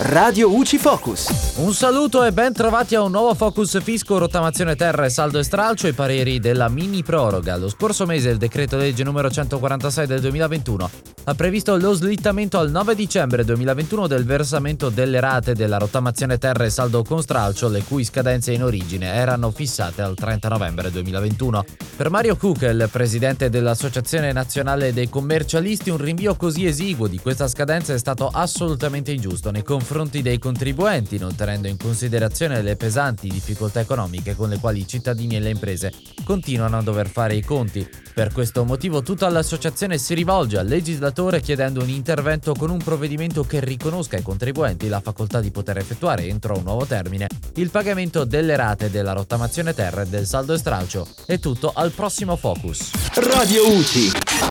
Radio UCI Focus. Un saluto e ben trovati a un nuovo Focus Fisco, rottamazione terra e saldo e stralcio i pareri della mini proroga. Lo scorso mese il decreto legge numero 146 del 2021 ha previsto lo slittamento al 9 dicembre 2021 del versamento delle rate della rottamazione terra e saldo con stralcio, le cui scadenze in origine erano fissate al 30 novembre 2021. Per Mario Kukel, presidente dell'Associazione Nazionale dei Commercialisti, un rinvio così esiguo di questa scadenza è stato assolutamente ingiusto nei confronti dei contribuenti, non tenendo in considerazione le pesanti difficoltà economiche con le quali i cittadini e le imprese continuano a dover fare i conti. Per questo motivo tutta l'associazione si rivolge al legislatore chiedendo un intervento con un provvedimento che riconosca ai contribuenti la facoltà di poter effettuare entro un nuovo termine il pagamento delle rate della rottamazione terra e del saldo e stralcio. È tutto al prossimo Focus. Radio UCI.